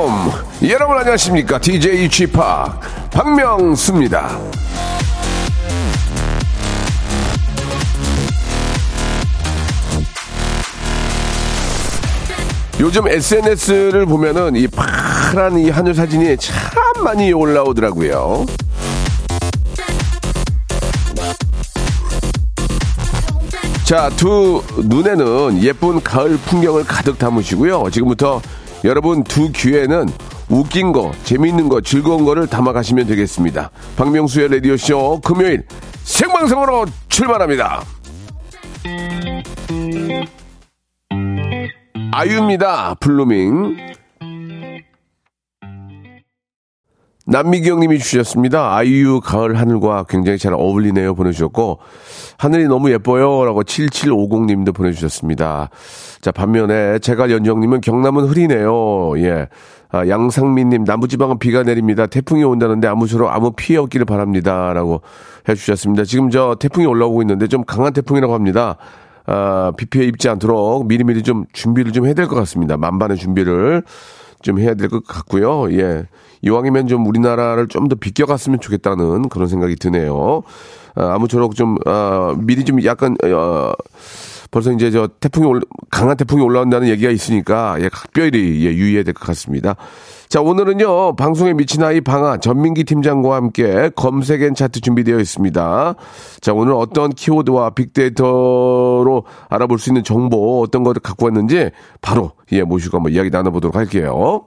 Wake up 여러분 안녕하십니까 DJ p 박명수입니다. 요즘 SNS를 보면은 이 파란 이 하늘 사진이 참 많이 올라오더라고요. 자, 두 눈에는 예쁜 가을 풍경을 가득 담으시고요. 지금부터 여러분 두 귀에는 웃긴 거, 재미있는 거, 즐거운 거를 담아가시면 되겠습니다. 박명수의 라디오쇼 금요일 생방송으로 출발합니다. 아이유입니다. Blueming. 남미경 님이 주셨습니다. 아이유 가을 하늘과 굉장히 잘 어울리네요 보내주셨고 하늘이 너무 예뻐요 라고 7750 님도 보내주셨습니다. 자 반면에 제갈 연정 님은 경남은 흐리네요. 예. 아, 양상민 님 남부지방은 비가 내립니다. 태풍이 온다는데 아무쪼록 아무 피해 없기를 바랍니다. 라고 해주셨습니다. 지금 저 태풍이 올라오고 있는데 좀 강한 태풍이라고 합니다. 아, 비 피해 입지 않도록 미리미리 좀 준비를 좀 해야 될 것 같습니다. 만반의 준비를 좀 해야 될 것 같고요. 예. 이왕이면 좀 우리나라를 좀 더 비껴갔으면 좋겠다는 그런 생각이 드네요. 아, 아무쪼록 좀, 아, 미리 좀 약간, 어, 벌써 이제 저 태풍이 올, 강한 태풍이 올라온다는 얘기가 있으니까, 예, 각별히, 예, 유의해야 될 것 같습니다. 자, 오늘은요, 방송에 미친 아이 방아 전민기 팀장과 함께 검색앤 차트 준비되어 있습니다. 자, 오늘 어떤 키워드와 빅데이터로 알아볼 수 있는 정보, 어떤 것을 갖고 왔는지 바로, 예, 모시고 한번 이야기 나눠보도록 할게요.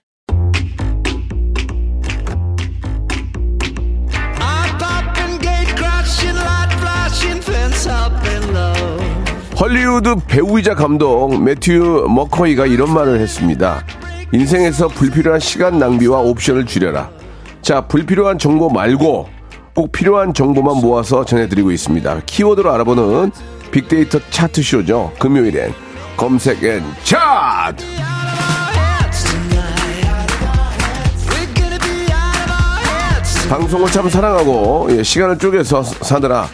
헐리우드 배우이자 감독 매튜 매커너히가 이런 말을 했습니다. 인생에서 불필요한 시간 낭비와 옵션을 줄여라. 자, 불필요한 정보 말고 꼭 필요한 정보만 모아서 전해드리고 있습니다. 키워드로 알아보는 빅데이터 차트쇼죠. 금요일엔 검색 and 차트! 방송을 참 사랑하고 예, 시간을 쪼개서 사느라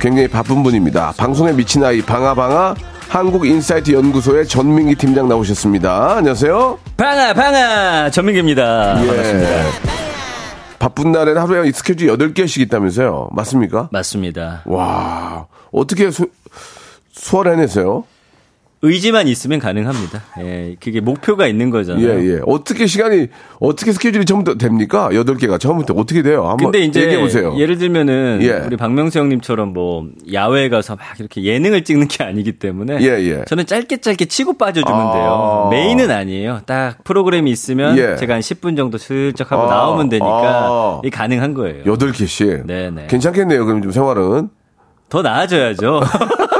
굉장히 바쁜 분입니다. 방송에 미친 아이 방아방아 한국인사이트 연구소의 전민기 팀장 나오셨습니다. 안녕하세요. 방아 방아 전민기입니다. 예. 반갑습니다. 바쁜 날에는 하루에 스케줄 8개씩 있다면서요. 맞습니까? 맞습니다. 와, 어떻게 소, 소화해내세요? 의지만 있으면 가능합니다. 예, 그게 목표가 있는 거잖아요. 예, 예. 어떻게 시간이, 어떻게 스케줄이 처음부터 됩니까? 8개가 처음부터 어떻게 돼요? 한번 근데 이제 얘기해 보세요. 예를 들면은 예. 우리 박명수 형님처럼 뭐 야외에 가서 막 이렇게 예능을 찍는 게 아니기 때문에 예, 예. 저는 짧게 짧게 치고 빠져주면 아. 돼요. 메인은 아니에요. 딱 프로그램이 있으면 예. 제가 한 10분 정도 슬쩍 하고 아. 나오면 되니까 아. 이게 가능한 거예요. 8개씩. 네 네. 괜찮겠네요, 그럼 좀 생활은. 더 나아져야죠.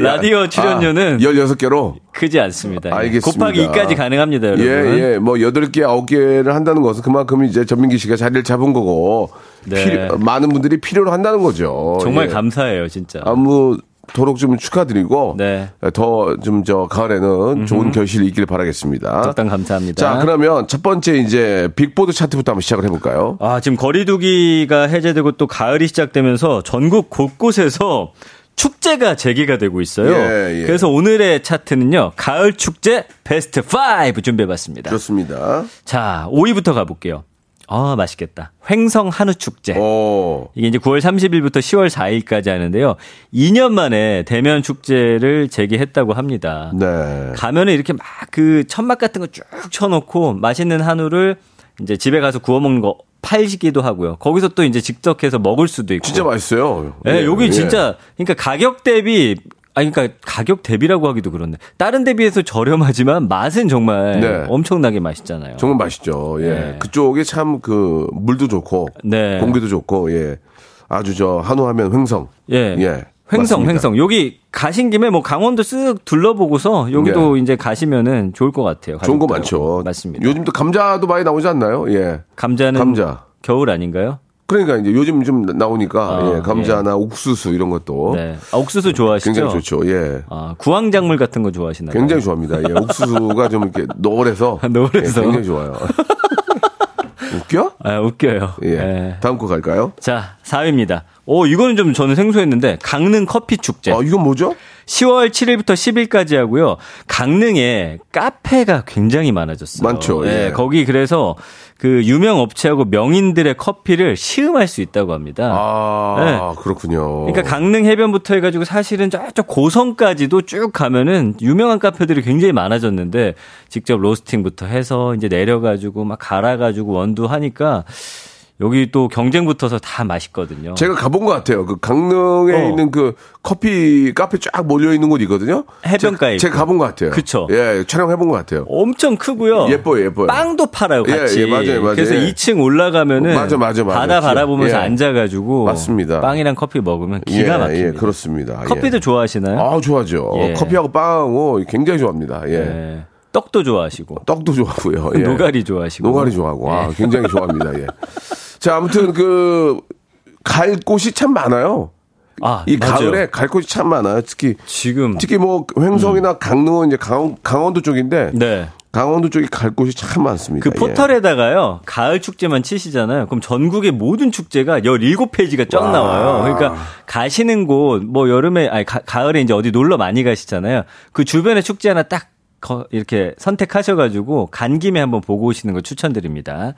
라디오 출연료는 아, 16개로? 크지 않습니다. 예. 알겠습니다. 곱하기 2까지 가능합니다, 여러분. 예, 예. 뭐, 8개, 9개를 한다는 것은 그만큼 이제 전민기 씨가 자리를 잡은 거고, 네. 필요- 많은 분들이 필요로 한다는 거죠. 정말 예. 감사해요, 진짜. 아무토록 좀 축하드리고, 네. 더좀 저 가을에는 좋은 결실이 있길 바라겠습니다. 적당 감사합니다. 자, 그러면 첫 번째 이제 빅보드 차트부터 한번 시작을 해볼까요? 아, 지금 거리두기가 해제되고 또 가을이 시작되면서 전국 곳곳에서 축제가 재개가 되고 있어요. 예, 예. 그래서 오늘의 차트는요. 가을 축제 베스트 5 준비해 봤습니다. 좋습니다. 자, 5위부터 가 볼게요. 아, 맛있겠다. 횡성 한우 축제. 오, 이게 이제 9월 30일부터 10월 4일까지 하는데요. 2년 만에 대면 축제를 재개했다고 합니다. 네. 가면은 이렇게 막 그 천막 같은 거 쭉 쳐놓고 맛있는 한우를 이제 집에 가서 구워 먹는 거 팔기도 하고요. 거기서 또 이제 직접해서 먹을 수도 있고. 진짜 맛있어요. 예, 여기 예. 진짜 그러니까 가격 대비 아, 그러니까 가격 대비라고 하기도 그렇네. 다른 대비해서 저렴하지만 맛은 정말 네. 엄청나게 맛있잖아요. 정말 맛있죠. 예. 네. 그쪽에 참그 물도 좋고 네. 공기도 좋고 예. 아주 저 한우 하면 횡성. 예. 예. 횡성, 맞습니다. 횡성. 여기 가신 김에 뭐 강원도 쓱 둘러보고서 여기도 이제 가시면은 좋을 것 같아요. 네. 좋은 거. 많죠. 맞습니다. 요즘 또 감자도 많이 나오지 않나요? 예. 감자는 감자. 겨울 아닌가요? 그러니까 이제 요즘 좀 나오니까 아, 예, 감자나 옥수수 이런 것도 네. 아, 옥수수 좋아하시죠? 굉장히 좋죠. 예. 아, 구황작물 같은 거 좋아하시나요? 굉장히 좋아합니다. 예. 옥수수가 좀 이렇게 노을해서 노을해서. 예, 굉장히 좋아요. 웃겨? 아, 웃겨요. 예. 네. 다음 거 갈까요? 자, 4위입니다. 오, 이거는 좀 저는 생소했는데 강릉 커피 축제. 아, 이건 뭐죠? 10월 7일부터 10일까지 하고요. 강릉에 카페가 굉장히 많아졌어요. 많죠, 예, 예. 거기 그래서 그 유명 업체하고 명인들의 커피를 시음할 수 있다고 합니다. 아, 그렇군요. 네. 그러니까 강릉 해변부터 해가지고 사실은 저쪽 고성까지도 쭉 가면은 유명한 카페들이 굉장히 많아졌는데 직접 로스팅부터 해서 이제 내려가지고 막 갈아가지고 원두 하니까 여기 또 경쟁 붙어서 다 맛있거든요. 제가 가본 것 같아요. 그 강릉에 어. 있는 그 커피 카페 쫙 몰려 있는 곳 있거든요. 해변가에 제가, 제가. 가본 것 같아요. 그쵸. 예, 촬영해 본 것 같아요. 엄청 크고요. 예뻐요, 예뻐요. 빵도 팔아요, 예, 같이. 예, 맞아요, 맞아요. 그래서 예. 2층 올라가면은 맞아, 맞아, 맞아. 바다 바라보면서 예. 앉아가지고 맞습니다. 빵이랑 커피 먹으면 기가 예, 막힙니다. 예, 그렇습니다. 커피도 예. 좋아하시나요? 아, 좋아하죠. 예. 커피하고 빵하고 굉장히 좋아합니다. 예. 예. 떡도 좋아하시고 떡도 좋아하고요. 예. 노가리 좋아하시고 노가리 좋아하고. 아, 예. 굉장히 좋아합니다. 예. 자, 아무튼 그, 갈 곳이 참 많아요. 아, 이 맞아요. 가을에 갈 곳이 참 많아요. 특히, 지금 특히 뭐, 횡성이나 강릉은 이제 강원, 강원도 쪽인데, 네. 강원도 쪽에 갈 곳이 참 많습니다. 그 포털에다가요, 가을 축제만 치시잖아요. 그럼 전국의 모든 축제가 17페이지가 쫙 와. 나와요. 그러니까 가시는 곳, 뭐 여름에, 아니, 가, 가을에 이제 어디 놀러 많이 가시잖아요. 그 주변에 축제 하나 딱 거- 이렇게 선택하셔가지고 간 김에 한번 보고 오시는 거 추천드립니다.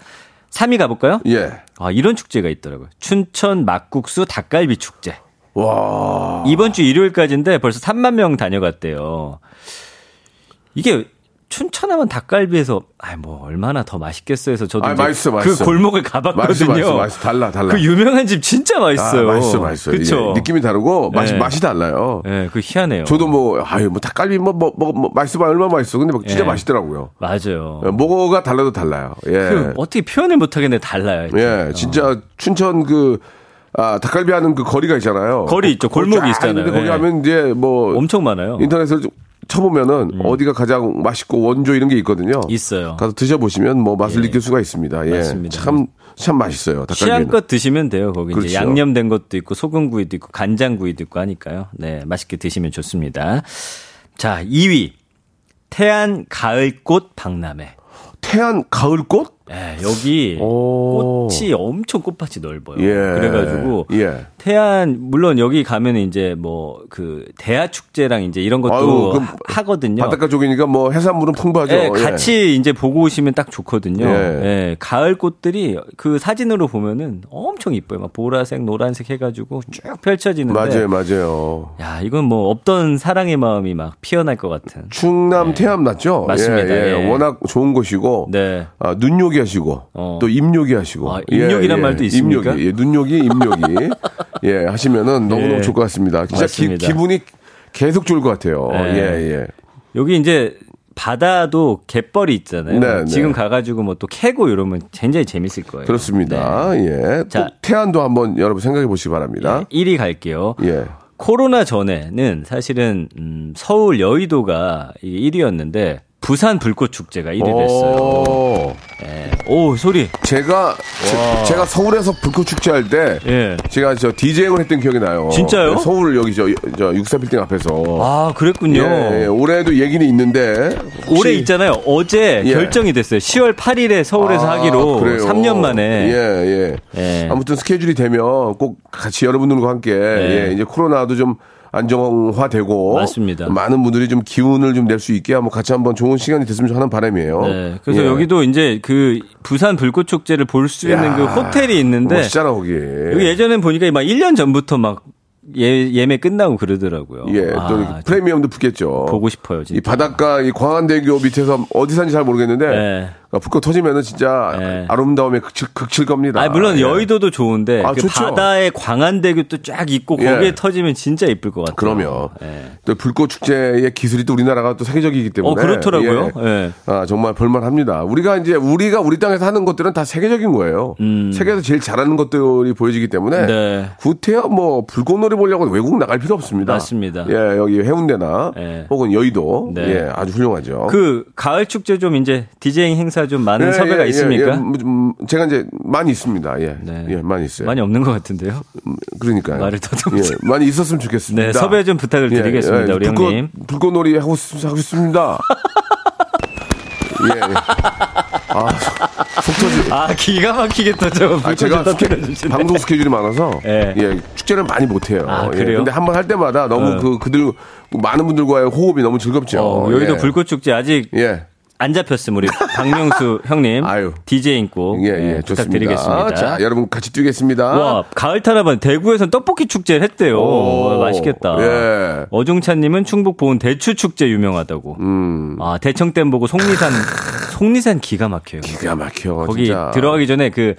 3위 가볼까요? 예. 예. 아, 이런 축제가 있더라고요. 춘천 막국수 닭갈비 축제. 와. 이번 주 일요일까지인데 벌써 3만 명 다녀갔대요. 이게 춘천하면 닭갈비에서 아 뭐 얼마나 더 맛있겠어 해서 저도 아, 이제 맛있어, 그 맛있어. 골목을 맛있어, 가봤거든요. 맛있어, 맛있어. 달라, 달라. 그 유명한 집 진짜 맛있어요. 아, 맛있어, 맛있어. 그쵸? 예, 느낌이 다르고, 맛이, 네. 맛이 달라요. 예, 그 희한해요. 저도 뭐, 아유, 뭐, 닭갈비 뭐, 뭐, 뭐, 뭐 맛있어 봐, 얼마 나 맛있어. 근데 막 진짜 예. 맛있더라고요. 맞아요. 예, 뭐가 달라도 달라요. 예. 그 어떻게 표현을 못 하겠네 달라요. 예, 진짜 춘천 그, 아, 닭갈비 하는 그 거리가 있잖아요. 거리 있죠. 골목이 쫙 있잖아요. 있는데 거기 예. 하면 이제 뭐, 엄청 많아요. 인터넷을 쳐보면은 어디가 가장 맛있고 원조 이런 게 있거든요. 있어요. 가서 드셔보시면 뭐 맛을 예. 느낄 수가 있습니다. 예. 맞습니다. 참, 참 맛있어요. 닭갈비는. 취향껏 드시면 돼요. 거기 그렇죠. 이제 양념된 것도 있고 소금구이도 있고 간장구이도 있고 하니까요. 네, 맛있게 드시면 좋습니다. 자, 2위. 태안 가을꽃 박람회. 태안 가을꽃? 예, 여기 오. 꽃이 엄청 꽃밭이 넓어요. 예. 그래가지고 예. 태안 물론 여기 가면 이제 뭐 그 대하 축제랑 이제 이런 것도 아유, 하- 하거든요. 바닷가 쪽이니까 뭐 해산물은 풍부하죠. 예, 예. 같이 이제 보고 오시면 딱 좋거든요. 예. 예. 가을 꽃들이 그 사진으로 보면은 엄청 이뻐요. 막 보라색, 노란색 해가지고 쭉 펼쳐지는데. 맞아요, 맞아요. 야, 이건 뭐 없던 사랑의 마음이 막 피어날 것 같은. 충남 태안 맞죠? 네. 맞습니다. 예, 예. 예. 워낙 좋은 곳이고. 네. 아, 눈요 기 하시고. 어. 또 입요기 하시고. 아, 입요기란 말도 있습니까? 입요기. 예, 눈요기, 입요기. 예, 하시면은 너무 너무 예. 좋을 것 같습니다. 진짜 기, 맞습니다. 기 분이 계속 좋을 것 같아요. 네. 예, 예. 여기 이제 바다도 갯벌이 있잖아요. 네, 지금 네. 가가지고 뭐 또 캐고 이러면 굉장히 재밌을 거예요. 그렇습니다. 예. 네. 자. 꼭 태안도 한번 여러분 생각해 보시기 바랍니다. 네, 1위 갈게요. 예. 코로나 전에는 사실은 음, 서울 여의도가 1위였는데 부산 불꽃 축제가 1위 됐어요. 오. 예. 오 소리. 제가 제, 가 서울에서 불꽃 축제 할때 예. 제가 저 디제잉을 했던 기억이 나요. 진짜요? 네, 서울 여기 저, 저 육사 빌딩 앞에서. 아 그랬군요. 예, 예. 올해도 얘기는 있는데 올해 있잖아요. 어제 예. 결정이 됐어요. 10월 8일에 서울에서 아, 하기로 그래요? 3년 만에. 예, 예. 예. 아무튼 스케줄이 되면 꼭 같이 여러분들과 함께 예, 이제 코로나도 좀 안정화되고 맞습니다. 많은 분들이 좀 기운을 좀 낼 수 있게 한번 같이 한번 좋은 시간이 됐으면 하는 바람이에요. 네, 그래서 예. 여기도 이제 그 부산 불꽃 축제를 볼 수 있는 야, 그 호텔이 있는데 멋있잖아 거기. 여기 예전엔 보니까 막 1년 전부터 막 예, 예매 끝나고 그러더라고요. 예, 아, 또 이렇게 프리미엄도 붙겠죠. 보고 싶어요, 진짜. 이 바닷가 이 광안대교 밑에서 어디 산지 잘 모르겠는데 네. 아, 불꽃 터지면은 진짜 네. 아름다움에 극칠, 극칠 겁니다. 아, 물론 예. 여의도도 좋은데 아, 그. 바다에 광안대교도 쫙 있고 예. 거기에 터지면 진짜 이쁠 것 같아요. 그러면 예. 또 불꽃 축제의 기술이 또 우리나라가 또 세계적이기 때문에 어, 그렇더라고요. 예. 아 정말 볼만합니다. 우리가 이제 우리가 우리 땅에서 하는 것들은 다 세계적인 거예요. 세계에서 제일 잘하는 것들이 보여지기 때문에 음. 네. 구태여 뭐 불꽃놀이 보려고 외국 나갈 필요 없습니다. 맞습니다. 예 여기 해운대나 예. 혹은 여의도 네. 예 아주 훌륭하죠. 그 가을 축제 좀 이제 디제잉 행사 좀 많은 예, 섭외가 예, 있습니까? 예, 예. 음, 제가 이제 많이 있습니다. 예, 네. 예 많이 있어요. 많이 없는 것 같은데요. 그러니까요. 말을 더듬죠. 예, 많이 있었으면 좋겠습니다. 네, 섭외 좀 부탁을 드리겠습니다, 우리 불꽃, 형님. 불꽃놀이 하고, 싶- 하고 싶습니다. 예. 예. 아, 속 터지. 아 기가 막히게 또 저 아, 제가 스케, 방송 스케줄이 많아서 예. 예, 축제를 많이 못 해요. 아, 예, 그래요? 근데 한 번 할 때마다 너무 어. 그 그들 많은 분들과의 호흡이 너무 즐겁죠. 어, 여의도 예. 불꽃 축제 아직 예. 안 잡혔음 우리 박명수 형님 아유. 디제잉 꼭 예, 예, 예, 좋습니다. 부탁드리겠습니다. 자, 여러분 같이 뛰겠습니다. 와 가을 타나반 대구에선 떡볶이 축제를 했대요. 오, 맛있겠다. 예. 어종찬 님은 충북 보은 대추 축제 유명하다고. 음. 아 대청댐 보고 속리산 속리산 기가 막혀요. 기가 막혀. 거기 진짜. 들어가기 전에 그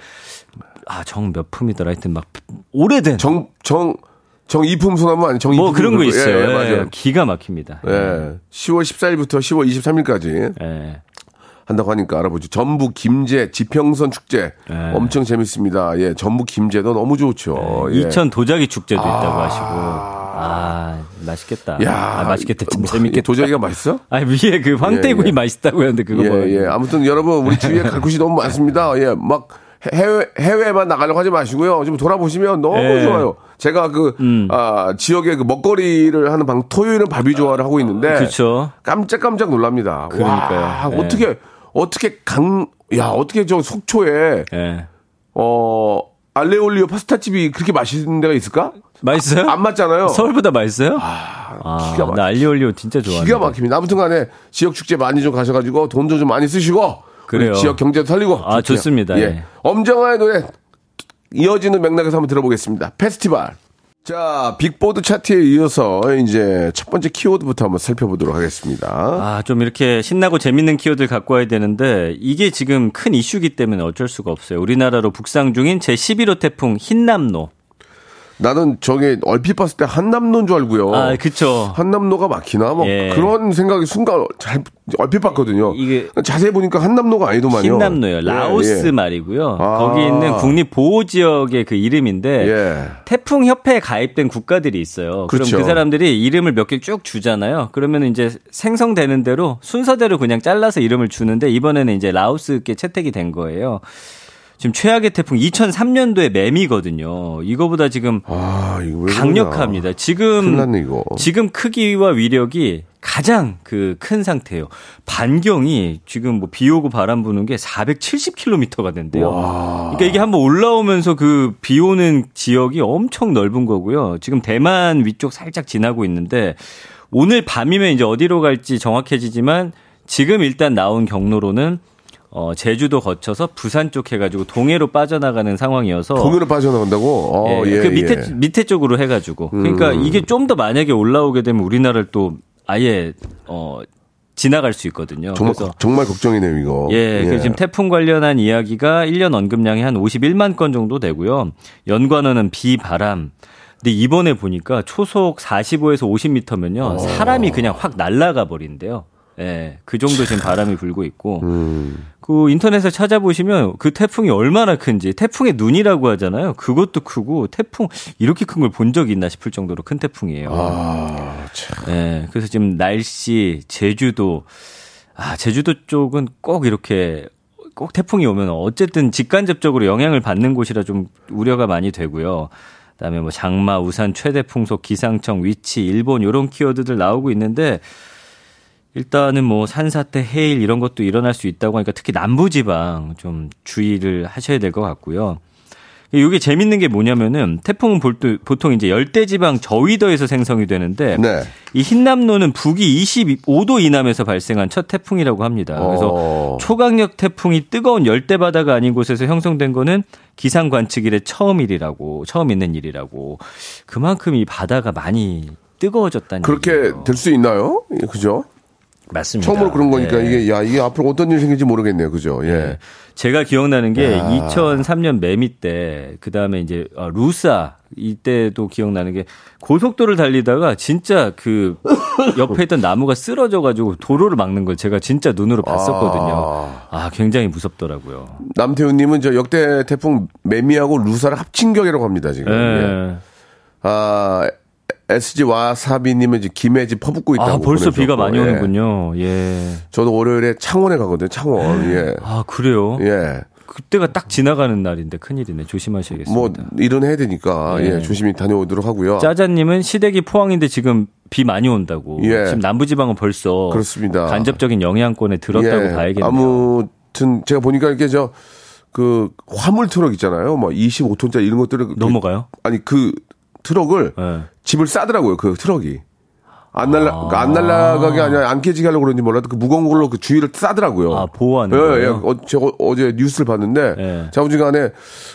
아 정 몇 품이더라 하여튼 막 오래된 정, 정, 정이품 소나무 아니 정이품 뭐 그런 거 있어요. 예, 예, 예, 맞아요. 기가 막힙니다. 예. 10월 14일부터 10월 23일까지 예. 한다고 하니까 알아보죠. 전북 김제 지평선 축제 예. 엄청 재밌습니다. 예, 전북 김제도 너무 좋죠. 예. 이천 도자기 축제도 있다고 하시고 아 맛있겠다. 야, 아, 맛있겠다. 참 뭐, 재밌겠다. 도자기가 맛있어? 아 위에 그 황태구이 예, 예. 맛있다고 했는데 그거 예, 뭐 예. 아무튼 여러분 우리 주위에 갈 곳이 너무 많습니다. 예, 막 해외 해외만 나가려고 하지 마시고요. 좀 돌아보시면 너무 예. 좋아요. 제가 그 음. 아, 지역에 그 먹거리를 하는 방 토요일은 바비조아를 하고 있는데 그렇죠. 깜짝깜짝 놀랍니다. 그러니까요. 와, 예. 어떻게 어떻게 강 야, 어떻게 저 속초에 예. 어 알레올리오 파스타집이 그렇게 맛있는 데가 있을까? 맛있어요? 안 맞잖아요. 서울보다 맛있어요? 아, 기가 막혀. 나 알리올리오 진짜 좋아하는데. 기가 막힙니다. 아무튼 간에 지역 축제 많이 좀 가셔가지고 돈도 좀 많이 쓰시고 그래요. 지역 경제도 살리고 아, 좋게요. 좋습니다. 예. 예. 엄정화의 노래 이어지는 맥락에서 한번 들어보겠습니다. 페스티벌. 자, 빅보드 차트에 이어서 이제 첫 번째 키워드부터 한번 살펴보도록 하겠습니다. 아, 좀 이렇게 신나고 재밌는 키워드를 갖고 와야 되는데 이게 지금 큰 이슈기 때문에 어쩔 수가 없어요. 우리나라로 북상 중인 제11호 태풍 힌남노. 나는 저게 얼핏 봤을 때 한남로인 줄 알고요. 아, 그쵸. 한남로가 막히나 뭐 예. 그런 생각이 순간 잘 얼핏 봤거든요. 이게- 자세히 보니까 한남로가 아니더만요. 힌남노요. 예, 라오스 예. 말이고요. 아. 거기 있는 국립 보호 지역의 그 이름인데 예. 태풍 협회에 가입된 국가들이 있어요. 그럼 그렇죠. 그 사람들이 이름을 몇 개 쭉 주잖아요. 그러면 이제 생성되는 대로 순서대로 그냥 잘라서 이름을 주는데 이번에는 이제 라오스께 채택이 된 거예요. 지금 최악의 태풍 2003년도에 매미거든요. 이거보다 지금 아, 이거. 강력합니다. 지금 났네. 지금 크기와 위력이 가장 그 큰 상태예요. 반경이 지금 뭐 비 오고 바람 부는 게 470km가 된대요. 그러니까 이게 한번 올라오면서 그 비 오는 지역이 엄청 넓은 거고요. 지금 대만 위쪽 살짝 지나고 있는데 오늘 밤이면 이제 어디로 갈지 정확해지지만 지금 일단 나온 경로로는 어 제주도 거쳐서 부산 쪽 해가지고 동해로 빠져나가는 상황이어서 동해로 빠져나간다고? 어, 예, 예, 그 밑에 예. 음. 밑에 쪽으로 해가지고 그러니까 이게 좀 더 만약에 올라오게 되면 우리나라를 또 아예 어 지나갈 수 있거든요. 정말, 그래서 걱- 정말 걱정이네요, 이거. 예, 그 지금 태풍 관련한 이야기가 1년 언급량이 한 51만 건 정도 되고요. 연관어는 비, 바람. 근데 이번에 보니까 초속 45에서 50m면요. 어. 사람이 그냥 확 날아가 버린대요. 예, 그 정도 지금 바람이 불고 있고. 음. 그 인터넷에 찾아보시면 그 태풍이 얼마나 큰지 태풍의 눈이라고 하잖아요. 그것도 크고 태풍 이렇게 큰 걸 본 적이 있나 싶을 정도로 큰 태풍이에요. 아, 참. 예. 그래서 지금 날씨 제주도 아, 제주도 쪽은 꼭 이렇게 꼭 태풍이 오면 어쨌든 직간접적으로 영향을 받는 곳이라 좀 우려가 많이 되고요. 그다음에 뭐 장마, 우산, 최대 풍속, 기상청, 위치, 일본 요런 키워드들 나오고 있는데 일단은 뭐 산사태, 해일 이런 것도 일어날 수 있다고 하니까 특히 남부지방 좀 주의를 하셔야 될 것 같고요. 이게 재밌는 게 뭐냐면은 태풍은 보통 이제 열대지방 저위도에서 생성이 되는데 네. 이 흰남노는 북위 25도 이남에서 발생한 첫 태풍이라고 합니다. 그래서 어. 초강력 태풍이 뜨거운 열대 바다가 아닌 곳에서 형성된 거는 기상 관측 일에 처음 일이라고 처음 있는 일이라고 그만큼 이 바다가 많이 뜨거워졌다는 그렇게. 될 수 있나요? 예, 그죠? 맞습니다. 처음으로 그런 거니까 예. 이게 야 이게 앞으로 어떤 일이 생길지 모르겠네요. 그죠? 예. 제가 기억나는 게 야. 2003년 매미 때, 그 다음에 이제 어, 루사 이때도 기억나는 게 고속도로를 달리다가 진짜 그 옆에 있던 나무가 쓰러져 가지고 도로를 막는 걸 제가 진짜 눈으로 봤었거든요. 아, 굉장히 무섭더라고요. 남태훈 님은 저 역대 태풍 매미하고 루사를 합친 격이라고 합니다 지금. 예. 예. 아 SG 와사비님은 이제 김해지 퍼붓고 있다고. 아, 벌써 보내주셨고, 비가 많이 예. 오는군요. 예. 저도 월요일에 창원에 가거든요. 창원. 예. 아, 그래요? 예. 그때가 딱 지나가는 날인데 큰일이네. 조심하셔야겠습니다. 뭐 일은 해야 되니까 예. 예, 조심히 다녀오도록 하고요. 짜자님은 시댁이 포항인데 지금 비 많이 온다고. 예. 지금 남부지방은 벌써 그렇습니다. 간접적인 영향권에 들었다고 예, 봐야겠네요. 아무튼 제가 보니까 이렇게 저 그 화물 트럭 있잖아요. 뭐 25톤짜리 이런 것들을 그- 넘어가요? 아니 그 트럭을 예. 집을 싸더라고요. 그 트럭이. 안 날라 그러니까 안 날라가게 아니라 안 깨지게 하려고 그런지 몰라도 그 무거운 걸로 그 주위를 싸더라고요. 아, 보호하는 예, 거예요? 예. 어, 제가 어제 뉴스를 봤는데 예. 자부지간에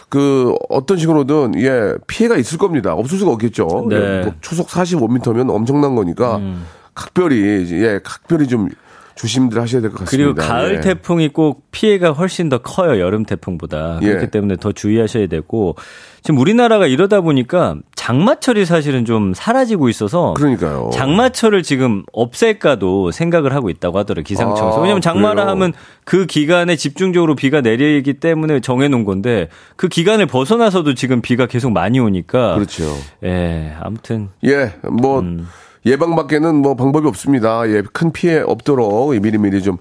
그 어떤 식으로든 예 피해가 있을 겁니다. 없을 수가 없겠죠. 네. 예, 뭐 초속 45m면 엄청난 거니까 음. 각별히 예 각별히 좀 조심들 하셔야 될것 그리고 같습니다. 가을 예. 태풍이 꼭 피해가 훨씬 더 커요. 여름 태풍보다. 예. 그렇기 때문에 더 주의하셔야 되고 지금 우리나라가 이러다 보니까 장마철이 사실은 좀 사라지고 있어서 그러니까요. 장마철을 지금 없앨까도 생각을 하고 있다고 하더라고요. 기상청에서. 아, 왜냐하면 장마라 그래요? 하면 그 기간에 집중적으로 비가 내리기 때문에 정해 놓은 건데 그 기간을 벗어나서도 지금 비가 계속 많이 오니까. 그렇죠. 예, 아무튼 예, 뭐 음. 예방밖에는 뭐 방법이 없습니다. 예, 큰 피해 없도록 미리미리 좀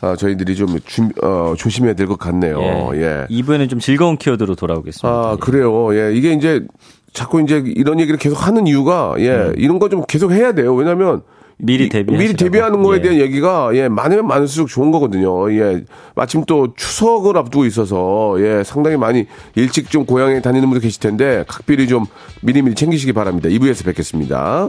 아, 저희들이 좀 준, 어, 조심해야 될 것 같네요. 예. 예. 2부에는 좀 즐거운 키워드로 돌아오겠습니다. 아, 예. 그래요. 예, 이게 이제 자꾸 이제 이런 얘기를 계속 하는 이유가 예, 이런 거 좀 계속 해야 돼요. 왜냐면 음. 미리 이- 대비하시라고. 미리 대비하는 거에 예. 대한 얘기가 예 많으면 많을수록 좋은 거거든요. 예 마침 또 추석을 앞두고 있어서 예 상당히 많이 일찍 좀 고향에 다니는 분들 계실 텐데 각별히 좀 미리미리 챙기시기 바랍니다. 2부에서 뵙겠습니다.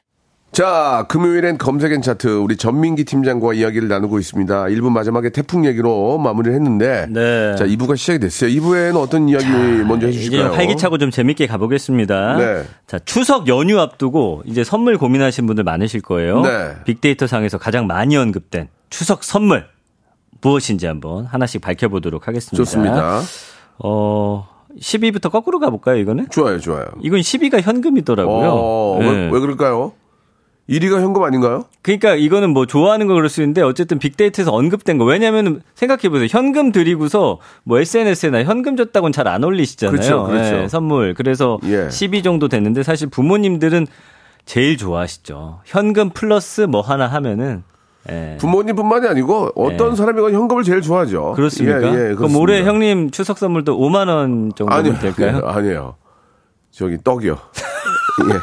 자, 금요일엔 검색엔 차트 우리 전민기 팀장과 이야기를 나누고 있습니다. 1부 마지막에 태풍 얘기로 마무리를 했는데 네. 자, 2부가 시작이 됐어요. 2부에는 어떤 이야기 먼저 이제 해주실까요? 활기차고 좀 재밌게 가보겠습니다. 네. 자, 추석 연휴 앞두고 이제 선물 고민하신 분들 많으실 거예요. 네. 빅데이터 상에서 가장 많이 언급된 추석 선물 무엇인지 한번 하나씩 밝혀보도록 하겠습니다. 좋습니다. 어, 10위부터 거꾸로 가볼까요, 이거는? 좋아요, 좋아요. 이건 10위가 현금이더라고요. 어, 네. 왜, 왜 그럴까요? 1위가 현금 아닌가요? 그러니까 이거는 뭐 좋아하는 거 그럴 수 있는데 어쨌든 빅데이터에서 언급된 거. 왜냐하면 생각해보세요. 현금 드리고서 뭐 SNS에나 현금 줬다고는 잘 안 올리시잖아요. 그렇죠, 그렇죠. 예, 선물. 그래서 예. 10위 정도 됐는데 사실 부모님들은 제일 좋아하시죠. 현금 플러스 뭐 하나 하면은 예. 부모님뿐만이 아니고 어떤 네. 사람이건 현금을 제일 좋아하죠. 그렇습니까? 예, 예, 그럼 그렇습니다. 올해 형님 추석 선물도 5만 원 아니요, 될까요? 아니에요. 저기 떡이요. 예.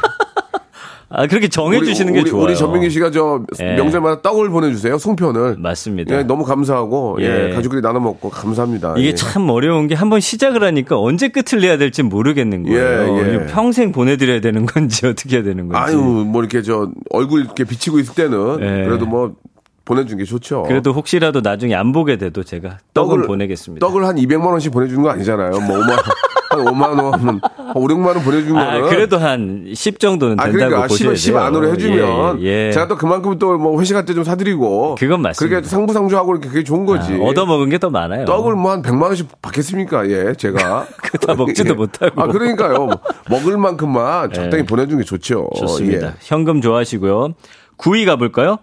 아 그렇게 정해 주시는 게 우리, 좋아요. 우리 전민기 씨가 저 예. 명절마다 떡을 보내주세요. 송편을. 맞습니다. 예, 너무 감사하고 예, 예. 가족들이 나눠 먹고 감사합니다. 이게 예. 참 어려운 게 한번 시작을 하니까 언제 끝을 내야 될지 모르겠는 거예요. 예, 예. 평생 보내드려야 되는 건지 어떻게 해야 되는 건지. 아유 뭐 이렇게 저 얼굴 이렇게 비치고 있을 때는 예. 그래도 뭐 보내주는 게 좋죠. 그래도 혹시라도 나중에 안 보게 돼도 제가 떡은 보내겠습니다. 떡을 한 200만 원씩 보내주는 거 아니잖아요. 뭐 5만 한 5만 원, 한 5, 6만 원 보내주는 아, 거는. 그래도 한 10 정도는 아, 된다고 그러니까 10, 보셔야 10 돼요. 안으로 해주면 예, 예. 제가 또 그만큼 또 뭐 회식할 때 좀 사드리고 그건 맞습니다. 그렇게 상부상조하고 이렇게 그게 좋은 거지. 아, 얻어먹은 게 더 많아요. 떡을 뭐 한 100만 원씩 받겠습니까? 예, 제가. 다 먹지도 못하고. 아, 그러니까요. 먹을 만큼만 적당히 보내주는 게 좋죠. 좋습니다. 예. 현금 좋아하시고요. 9위 가볼까요?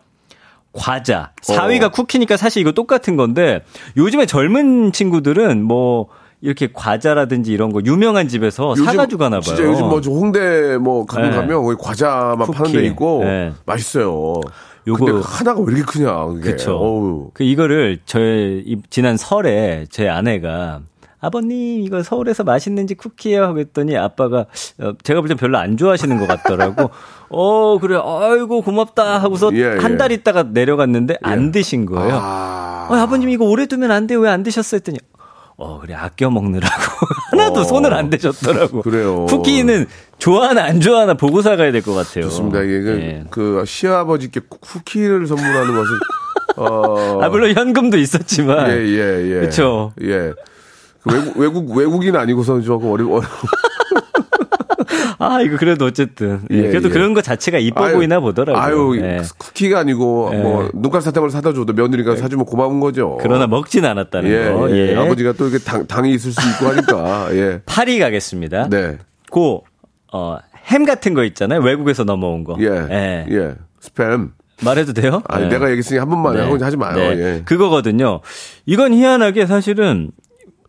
과자. 4위가 어. 쿠키니까 사실 이거 똑같은 건데 요즘에 젊은 친구들은 뭐 이렇게 과자라든지 이런 거 유명한 집에서 사가지고 가나 봐요. 진짜 요즘 뭐저 홍대 뭐 가끔 네. 가면 거기 과자만 쿠키. 파는 데 있고 네. 맛있어요. 요거- 근데 하나가 왜 이렇게 크냐, 그게. 그렇죠. 어우. 그 이거를 저의 이- 지난 설에 제 아내가 아버님 이거 서울에서 맛있는 집 쿠키예요 하고 했더니 아빠가 어, 제가 볼 땐 별로 안 좋아하시는 것 같더라고. 어 그래 아이고 고맙다 하고서 예, 한 예. 달 있다가 내려갔는데 안 드신 거예요. 아. 어, 아버님 이거 오래 두면 안 돼요 왜 안 드셨어요 했더니 어 그래 아껴 먹느라고 하나도 어. 손을 안 대셨더라고. 그래요. 쿠키는 좋아하나 안 좋아하나 보고 사가야 될 것 같아요. 좋습니다. 이게 그, 예. 그 시아버지께 쿠키를 선물하는 것은 어. 아 물론 현금도 있었지만 예, 예, 예. 그쵸. 예. 그 외국, 외국, 외국인 아니고서 조금 어려, 어려. 아, 이거 그래도 어쨌든. 예, 예, 그래도 예. 그런 거 자체가 이뻐 아유, 보이나 보더라고요. 아유, 예. 쿠키가 아니고, 예. 뭐, 눈깔 사탕을 사다 줘도 며느리가 사주면 고마운 거죠. 그러나 먹진 않았다는 예, 거. 예. 예. 아버지가 또 이렇게 당, 당이 있을 수 있고 하니까, 예. 파리 가겠습니다. 네. 고, 어, 햄 같은 거 있잖아요. 외국에서 넘어온 거. 예. 예. 스팸. 말해도 돼요? 아니, 예. 내가 얘기했으니 한 번만 하고 하지 마요. 네. 예. 그거거든요. 이건 희한하게 사실은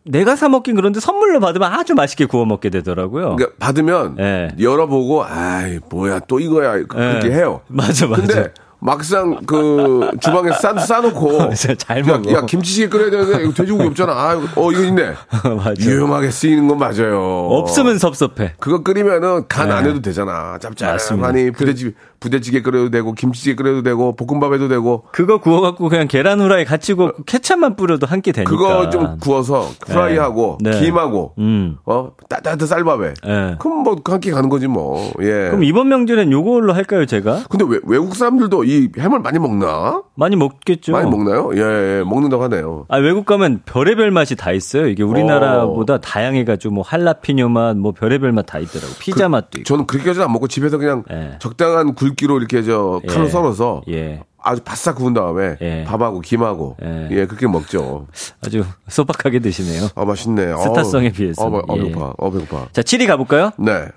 내가 사 먹긴 그런데 선물로 받으면 아주 맛있게 구워 먹게 되더라고요. 그러니까 받으면 예. 열어보고, 아이, 뭐야, 또 이거야. 그렇게 예. 해요. 맞아, 맞아. 근데 막상 그 주방에 싸, 싸놓고 잘 야, 먹어. 야 김치찌개 끓여야 되는데 이거 돼지고기 없잖아. 아, 어 이거 있네. 맞아. 유용하게 쓰이는 건 맞아요. 없으면 섭섭해. 그거 끓이면은 간안 네. 해도 되잖아. 짭짤하니 부대찌개 부대찌개 끓여도 되고 김치찌개 끓여도 되고 볶음밥 해도 되고 그거 구워 갖고 그냥 계란 후라이 같이 구워 케찹만 뿌려도 한 끼 되니까. 그거 좀 구워서 프라이하고 네. 김하고 음. 어 따뜻한 쌀밥에 예. 그럼 뭐 한 끼 가는 거지 뭐. 예. 그럼 이번 명절엔 요걸로 할까요, 제가? 근데 왜, 외국 사람들도 이 햄을 많이 먹나? 많이 먹겠죠. 많이 먹나요? 예, 예, 먹는다고 하네요. 아, 외국 가면 별의별 맛이 다 있어요. 이게 우리나라보다 다양해가지고 뭐 할라피뇨 맛, 뭐 별의별 맛 다 있더라고. 피자 맛도 있고. 저는 그렇게까지는 안 먹고 집에서 그냥 예. 적당한 굵기로 이렇게 저 칼로 예. 썰어서 예. 아주 바싹 구운 다음에 예. 밥하고 김하고 예. 예, 그렇게 먹죠. 아주 소박하게 드시네요. 아 맛있네. 어. 스타성에 비해서. 어, 어, 예. 배고파. 어 배고파. 자, 7위 가볼까요? 네.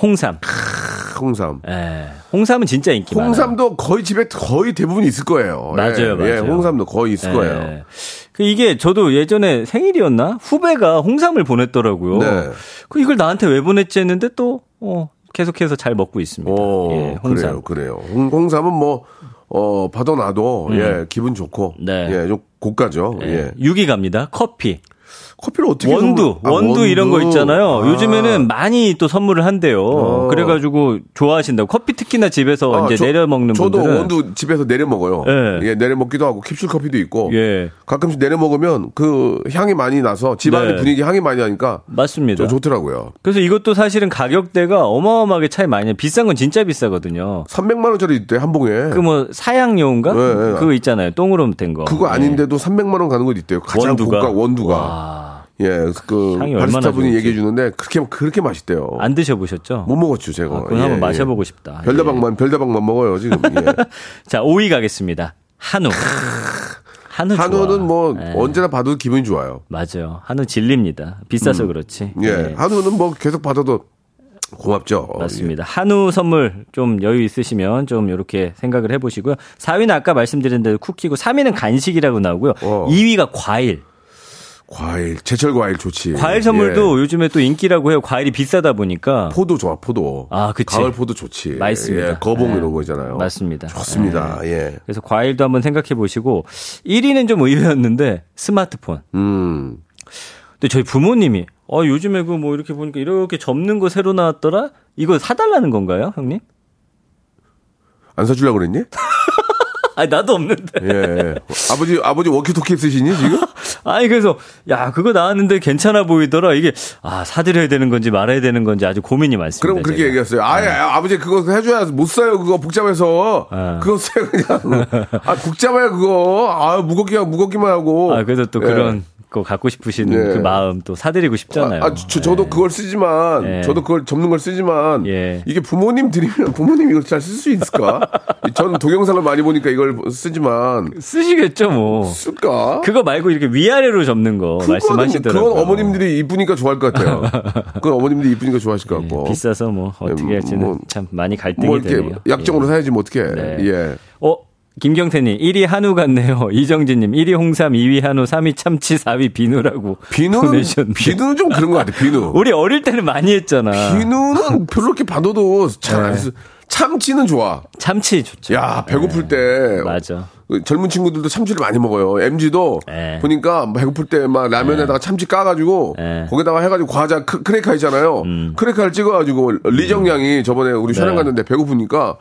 홍삼. 홍삼. 예. 홍삼은 진짜 인기 많아요. 홍삼도 거의 집에 거의 대부분 있을 거예요. 맞아요, 예, 예, 맞아요. 홍삼도 거의 있을 예. 거예요. 그 이게 저도 예전에 생일이었나 후배가 홍삼을 보냈더라고요. 네. 그 이걸 나한테 왜 보냈지 했는데 또 어, 계속해서 잘 먹고 있습니다. 오, 예, 홍삼. 그래요, 그래요. 홍, 홍삼은 뭐, 어, 받아놔도, 예, 기분 좋고, 음. 네. 예, 좀 고가죠. 예. 예. 6위 갑니다. 커피. 커피를 어떻게 원두, 아, 원두 이런 거 있잖아요. 아. 요즘에는 많이 또 선물을 한대요. 어. 그래가지고 좋아하신다고. 커피 특히나 집에서 아, 이제 저- 내려 먹는 저도 분들은 원두 집에서 내려 먹어요. 예. 예, 내려 먹기도 하고 캡슐 커피도 있고. 예. 가끔씩 내려 먹으면 그 향이 많이 나서 집안의 네. 분위기 향이 많이 나니까 맞습니다. 좀 좋더라고요. 그래서 이것도 사실은 가격대가 어마어마하게 차이 많이 나요. 비싼 건 진짜 비싸거든요. 300만 원짜리 있대 한 봉에. 그 뭐 사양용인가? 네, 네. 그거 있잖아요. 똥으로 된 거. 그거 아닌데도 300만 원 가는 거 있대요. 가장 원두가? 고가 원두가. 와. 예, 그 향이 얼마나 바리스타 분이 좋을지. 얘기해 주는데 그렇게 그렇게 맛있대요. 안 드셔보셨죠? 못 먹었죠, 제가. 아, 그건 한번 마셔보고 싶다. 별다방만 별다방만 먹어요, 지금. 예. 자, 5위 가겠습니다. 한우. 한우 좋아. 한우는 뭐 예. 언제나 봐도 기분이 좋아요. 맞아요. 한우 진립니다. 비싸서 그렇지. 예. 예. 한우는 뭐 계속 받아도 고맙죠. 맞습니다. 한우 선물 좀 여유 있으시면 좀 이렇게 생각을 해보시고요. 4위는 아까 말씀드린 대로 쿠키고 3위는 간식이라고 나오고요. 어. 2위가 과일. 예. 과일, 제철 과일 좋지. 과일 선물도 예. 요즘에 또 인기라고 해요. 과일이 비싸다 보니까. 포도 좋아, 포도. 아, 그치. 가을 포도 좋지. 맛있습니다. 예, 거봉 예. 이런 거 있잖아요. 맞습니다. 좋습니다. 예. 그래서 과일도 한번 생각해 보시고 1위는 좀 의외였는데 스마트폰. 음. 근데 저희 부모님이 어 요즘에 그 뭐 이렇게 보니까 이렇게 접는 거 새로 나왔더라. 이거 사달라는 건가요, 형님? 안 사주려고 그랬니? 아 나도 없는데. 예. 아버지, 아버지 워키토키 쓰시니, 지금? 아니 그래서 야 그거 나왔는데 괜찮아 보이더라. 이게 아 사드려야 되는 건지 말아야 되는 건지 아주 고민이 많습니다. 그럼 그렇게 제가. 얘기했어요. 아, 야, 아버지 그거 해줘야 못 사요. 그거 복잡해서. 아. 그거 써요, 그냥. 아, 복잡해요, 그거. 아, 무겁게, 무겁기만 하고. 아 그래서 또 예. 그런 거 갖고 싶으신 예. 그 마음 또 사드리고 싶잖아요. 아, 저, 저도 예. 그걸 쓰지만, 예. 저도 그걸 접는 걸 쓰지만, 예. 이게 부모님 드리면 부모님 이걸 잘 쓸 수 있을까? 저는 동영상을 많이 보니까 이걸 쓰지만, 쓰시겠죠 뭐. 쓸까? 그거 말고 이렇게 위아래로 접는 거 말씀하시더라고요. 그건 어머님들이 이쁘니까 좋아할 것 같아요. 그건 어머님들이 이쁘니까 좋아하실 것 같고. 예, 비싸서 뭐 어떻게 예, 할지는 뭐- 참 많이 갈등이 뭐 되네요. 약정으로 사야지 뭐 어떻게. 네. 예. 어 김경태님, 1위 한우 같네요. 이정진님, 1위 홍삼, 2위 한우, 3위 참치, 4위 비누라고. 비누는, 보내주셨는데. 비누는 좀 그런 것 같아, 비누. 우리 어릴 때는 많이 했잖아. 비누는 별로 이렇게 봐도 잘 안 네. 쓰. 참치는 좋아. 참치 좋죠. 야, 배고플 때. 맞아. 그 젊은 친구들도 참치를 많이 먹어요. MZ도 네. 보니까 배고플 때 막 라면에다가 참치 까가지고 네. 거기다가 해가지고 과자 크- 크레카 있잖아요. 음. 크레카를 찍어가지고 리정량이 저번에 우리 촬영 네. 갔는데 배고프니까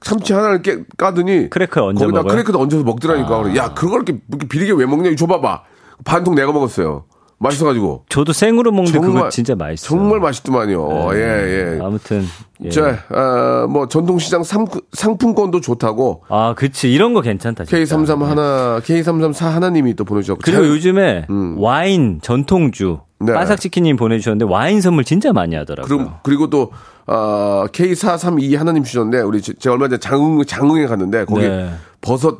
참치 하나를 깨, 까더니 크래커 얹어 거기다 먹어요? 아. 크래커도 얹어서 먹더라니까. 그래, 야 그걸 이렇게, 이렇게 비리게 왜 먹냐? 이거 줘봐봐. 반통 내가 먹었어요. 맛있어가지고. 저도 생으로 먹는데 그거 정말 진짜 맛있어요. 정말 맛있더만요. 예 예. 아무튼. 예. 자, 아, 뭐 전통시장 상, 상품권도 좋다고 아, 그치. 이런 거 괜찮다. 진짜. K33 하나, K334 하나님이 또 보내주셨고. 그리고 잘- 요즘에 와인 전통주 음. 네. 바삭치킨님 보내주셨는데 와인 선물 진짜 많이 하더라고요. 그럼, 그리고 또, 아, K432 하나님 주셨는데, 우리 제- 제가 얼마 전에 장흥, 장흥에 갔는데, 거기 네. 버섯,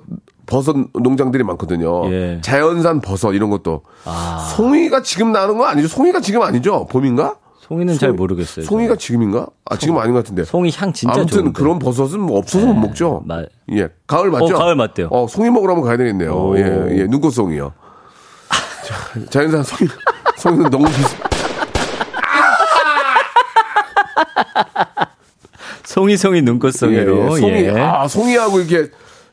버섯 농장들이 많거든요. 예. 자연산 버섯, 이런 것도. 아. 송이가 지금 나는 거 아니죠? 송이가 지금 아니죠? 봄인가? 송이는 잘 모르겠어요. 송이가 지금인가? 아, 지금 아닌 것 같은데. 송이 향 진짜 아무튼 좋은데. 그런 버섯은 뭐 없어서 못 먹죠. 마- 예. 가을 맞죠? 어, 가을 맞대요. 어, 송이 먹으러 한번 가야 되겠네요. 오. 예, 예. 눈꽃송이요. 자, 자연산 송이, 송이는 너무 비싸. 송이 송이 눈꽃송이로. 송이, 예. 아, 송이하고 이렇게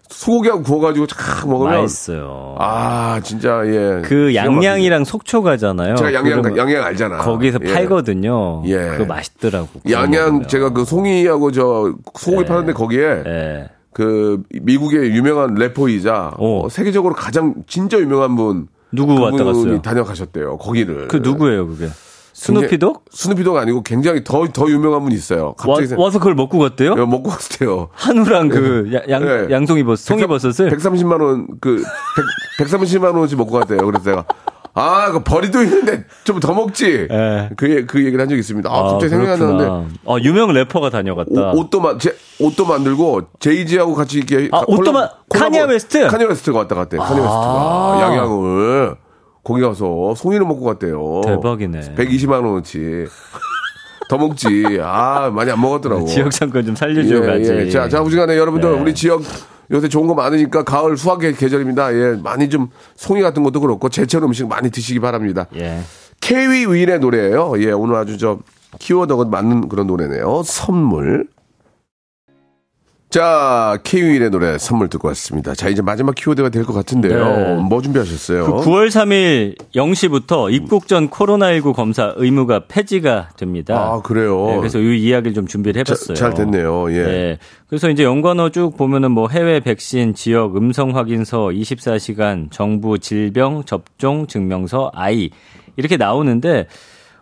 소고기하고 구워가지고 쫙 먹으면. 맛있어요. 아, 진짜, 예. 그 양양이랑 속초 가잖아요. 막히죠. 제가 양양, 양양 알잖아. 거기서 예. 팔거든요. 예. 그거 맛있더라고. 양양. 제가 그 송이하고 저 소고기 파는데 거기에 예. 그 미국의 유명한 래퍼이자 오. 어, 세계적으로 가장 진짜 유명한 분 누구 왔다 갔어요? 다녀가셨대요. 거기를. 그 누구예요, 그게? 스누피독? 스누피도가 아니고 굉장히 더 더 유명한 분이 있어요. 와, 갑자기 생- 와서 그걸 먹고 갔대요? 야, 먹고 갔대요. 한우랑 그 야- 양, 예. 양송이 버섯, 송이 버섯을 130만 원, 그, 100, 130만 원어치 먹고 갔대요. 그래서 내가, 아, 그 버리도 있는데 좀 더 먹지. 예. 그, 그 얘기를 한 적이 있습니다. 아, 갑자기 생각이 안 그렇구나. 나는데. 아, 유명 래퍼가 다녀갔다. 옷, 도 만, 제, 옷도 만들고, 제이지하고 같이 이렇게. 아, 옷도 만- 카니에 웨스트? 카니에 웨스트가 왔다 갔대. 카니에 웨스트가. 양양을. 거기 가서 송이를 먹고 갔대요. 대박이네. 120만 원어치. 더 먹지. 아, 많이 안 먹었더라고. 지역 상권 좀 살려줘 가지. 예, 예. 자, 자, 우지간에 여러분들 네. 우리 지역 요새 좋은 거 많으니까 가을 수확의 계절입니다. 예, 많이 좀 송이 같은 것도 그렇고 제철 음식 많이 드시기 바랍니다. 예. 케이위 윈의 노래예요. 예, 오늘 아주 저 키워드가 맞는 그런 노래네요. 선물. 자, 케이윌의 노래 선물 듣고 왔습니다. 자, 이제 마지막 키워드가 될 것 같은데요. 네. 뭐 준비하셨어요? 그 9월 3일 0시부터 입국 전 코로나19 검사 의무가 폐지가 됩니다. 아, 그래요? 네, 그래서 이 이야기를 좀 준비를 자, 해봤어요. 잘 됐네요. 예. 네. 그래서 이제 연관어 쭉 보면은 뭐 해외 백신 지역 음성 확인서 24시간 정부 질병 접종 증명서 I 이렇게 나오는데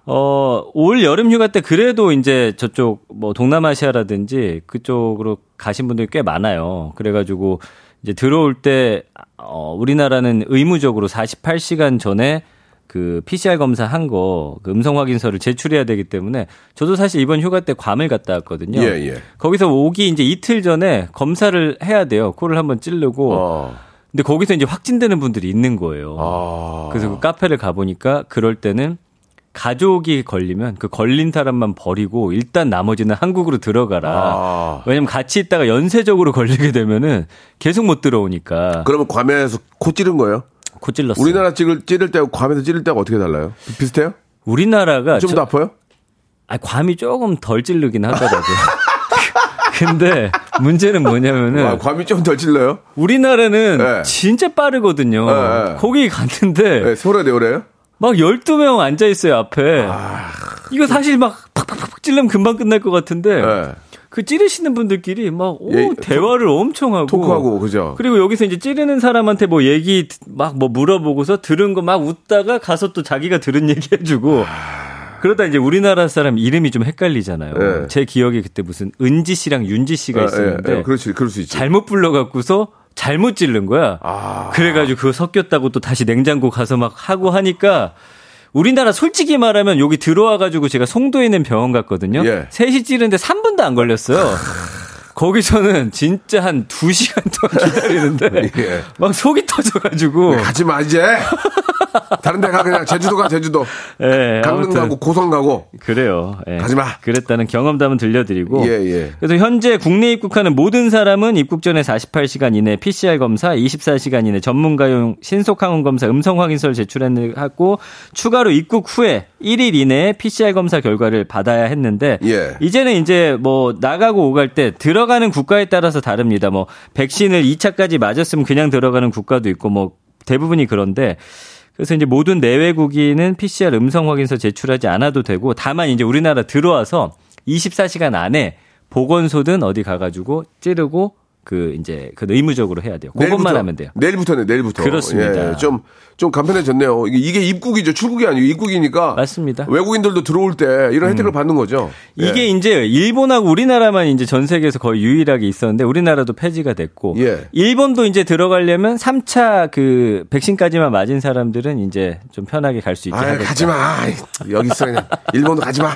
어, 올 여름 휴가 때 그래도 이제 저쪽 뭐 동남아시아라든지 그쪽으로 가신 분들이 꽤 많아요. 그래가지고 이제 들어올 때, 어, 우리나라는 의무적으로 48시간 전에 그 PCR 검사 한 거, 그 음성 확인서를 제출해야 되기 때문에 저도 사실 이번 휴가 때 괌을 갔다 왔거든요. 예, 예. 거기서 오기 이제 이틀 전에 검사를 해야 돼요. 코를 한번 찌르고. 어. 근데 거기서 이제 확진되는 분들이 있는 거예요. 아. 그래서 그 카페를 가보니까 그럴 때는 가족이 걸리면 그 걸린 사람만 버리고 일단 나머지는 한국으로 들어가라. 아. 왜냐면 같이 있다가 연쇄적으로 걸리게 되면은 계속 못 들어오니까 그러면 괌에서 코 찌른 거예요? 코 찔렀어요. 우리나라 찌를, 찌를 때하고 괌에서 찌를 때하고 어떻게 달라요? 비슷해요? 우리나라가 좀 저- 더 아파요? 아, 괌이 조금 덜 찔르긴 하더라고요. 근데 문제는 뭐냐면은 아, 괌이 좀 덜 찔러요? 우리나라는 네. 진짜 빠르거든요. 네, 네. 거기 갔는데 네, 세월에 내월에요? 막 12명 앉아 있어요, 앞에. 아. 이거 사실 막 팍팍팍 찌르면 금방 끝날 것 같은데 네. 그 찌르시는 분들끼리 막 오, 예, 대화를 엄청 하고 토크하고, 그죠? 그리고 여기서 이제 찌르는 사람한테 뭐 얘기 막 뭐 물어보고서 들은 거 막 웃다가 가서 또 자기가 들은 얘기 해주고 그러다 이제 우리나라 사람 이름이 좀 헷갈리잖아요. 네. 제 기억에 그때 무슨 은지 씨랑 윤지 씨가 아, 있었는데 예, 예, 그렇지, 그럴 수 있지. 잘못 불러갖고서 잘못 찌른 거야. 아. 그래가지고 그거 섞였다고 또 다시 냉장고 가서 막 하고 하니까 우리나라 솔직히 말하면 여기 들어와가지고 제가 송도에 있는 병원 갔거든요. 예. 3시 찌르는데 3분도 안 걸렸어요. 거기서는 진짜 한 2시간 동안 기다리는데 예. 막 속이 터져가지고 가지 마, 이제! 다른 데 가, 그냥 제주도 가, 제주도. 예, 강릉 가고, 고성 가고. 그래요. 예. 가지 마. 그랬다는 경험담은 들려드리고. 예, 예. 그래서 현재 국내 입국하는 모든 사람은 입국 전에 48시간 이내 PCR 검사, 24시간 이내 전문가용 신속 항원 검사 음성 확인서를 제출하고 추가로 입국 후에 1일 이내에 PCR 검사 결과를 받아야 했는데 예. 이제는 이제 뭐 나가고 오갈 때 들어가는 국가에 따라서 다릅니다. 뭐 백신을 2차까지 맞았으면 그냥 들어가는 국가도 있고 뭐 대부분이 그런데 그래서 이제 모든 내외국인은 PCR 음성 확인서 제출하지 않아도 되고 다만 이제 우리나라 들어와서 24시간 안에 보건소든 어디 가가지고 찌르고 그 이제 그 의무적으로 해야 돼요. 그것만 내일부터, 하면 돼요. 내일부터네, 내일부터. 그렇습니다. 예, 좀, 좀 간편해졌네요. 이게, 입국이죠. 출국이 아니고 입국이니까. 맞습니다. 음. 외국인들도 들어올 때 이런 혜택을 받는 거죠. 이게 예. 이제 일본하고 우리나라만 이제 전 세계에서 거의 유일하게 있었는데 우리나라도 폐지가 됐고 예. 일본도 이제 들어가려면 3차 그 백신까지만 맞은 사람들은 이제 좀 편하게 갈 수 있게 아. 가지 마. 여기 있어 그냥. 일본도 가지 마.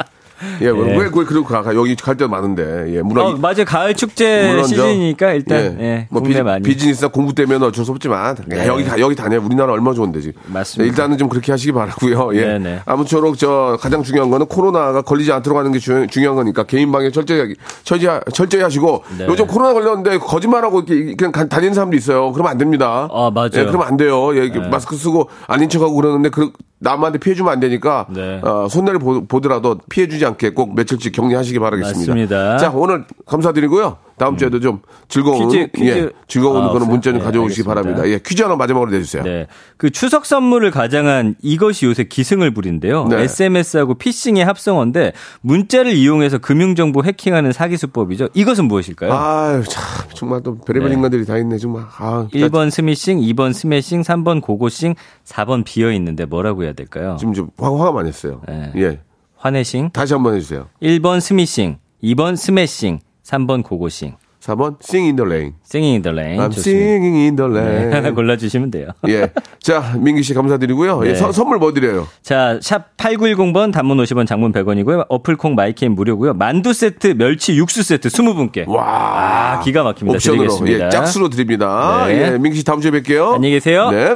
예, 왜, 왜 그러고 가? 가? 여기 갈데 많은데. 예, 물론. 어, 맞아요. 가을 축제 시즌이니까 일단 예, 뭐 국내 비, 많이 비즈니스나 공부 때문에 어쩔 수 없지만 야, 네. 여기 가, 여기 다녀 우리나라 얼마 좋은데 지금 맞습니다. 네, 일단은 좀 그렇게 하시기 바라고요. 예. 네네. 아무쪼록 저 가장 중요한 거는 코로나가 걸리지 않도록 하는 게 주, 중요한 거니까 개인 방역 철저히 철저히, 철저히 하시고 네. 요즘 코로나 걸렸는데 거짓말하고 이렇게 그냥 가- 다니는 사람도 있어요. 그러면 안 됩니다. 아, 맞아요. 예, 그러면 안 돼요. 예, 마스크 쓰고 아닌 척하고 그러는데 그 남한테 피해 주면 안 되니까 네. 어, 손해를 보, 보더라도 피해 주지 않게 꼭 며칠씩 격리하시기 바라겠습니다. 맞습니다. 자, 오늘 감사드리고요. 다음 주에도 좀 즐거운 퀴즈, 퀴즈. 예, 즐거운 아, 그런 문자 좀 네, 가져오시기 알겠습니다. 바랍니다. 예, 퀴즈 하나 마지막으로 내주세요. 네. 그 추석 선물을 가장한 이것이 요새 기승을 부린데요. 네. SMS하고 피싱의 합성어인데 문자를 이용해서 금융정보 해킹하는 사기 수법이죠. 이것은 무엇일까요? 아유, 참, 정말 또 별의별 네. 인간들이 다 있네, 정말. 아, 1번 스미싱, 2번 스매싱, 3번 고고싱, 4번 비어 있는데 뭐라고 해야 될까요? 지금 좀 화, 화가 많이 했어요. 네. 예. 화내싱, 다시 한번 해주세요. 1번 스미싱, 2번 스매싱, 3번 고고싱. 4번, Sing in the Rain. Singing in the Rain. I'm 좋습니다. singing in the 네, 하나. 골라주시면 돼요. 예. 자, 민기 씨 감사드리고요. 예, 네. 서- 선물 뭐 드려요? 자, 샵 8910번 단문 50원 장문 100원이고요. 어플 콩 마이케이는 무료고요. 만두 세트, 멸치 육수 세트 20분께. 와. 아, 기가 막힙니다. 옵션으로. 드리겠습니다. 예, 짝수로 드립니다. 네. 예, 민기 씨 다음 주에 뵐게요. 안녕히 계세요. 네.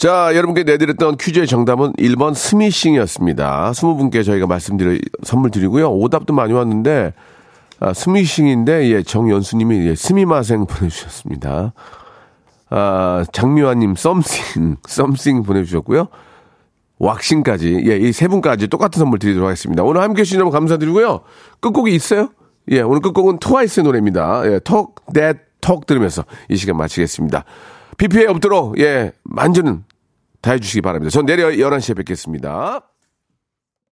자, 여러분께 내드렸던 퀴즈의 정답은 1번 스미싱이었습니다. 20분께 저희가 말씀드릴 선물 드리고요. 오답도 많이 왔는데 아, 스미싱인데, 예, 정연수님이, 예, すみません 보내주셨습니다. 아, 장미화님, 썸씽, 썸씽 보내주셨고요. 왁싱까지, 예, 이 세 분까지 똑같은 선물 드리도록 하겠습니다. 오늘 함께 해주신 여러분 감사드리고요. 끝곡이 있어요? 예, 오늘 끝곡은 트와이스의 노래입니다. 예, 톡, 댓, 톡 들으면서 이 시간 마치겠습니다. 비 피해 없도록, 예, 만전은 다 해주시기 바랍니다. 전 내일 11시에 뵙겠습니다.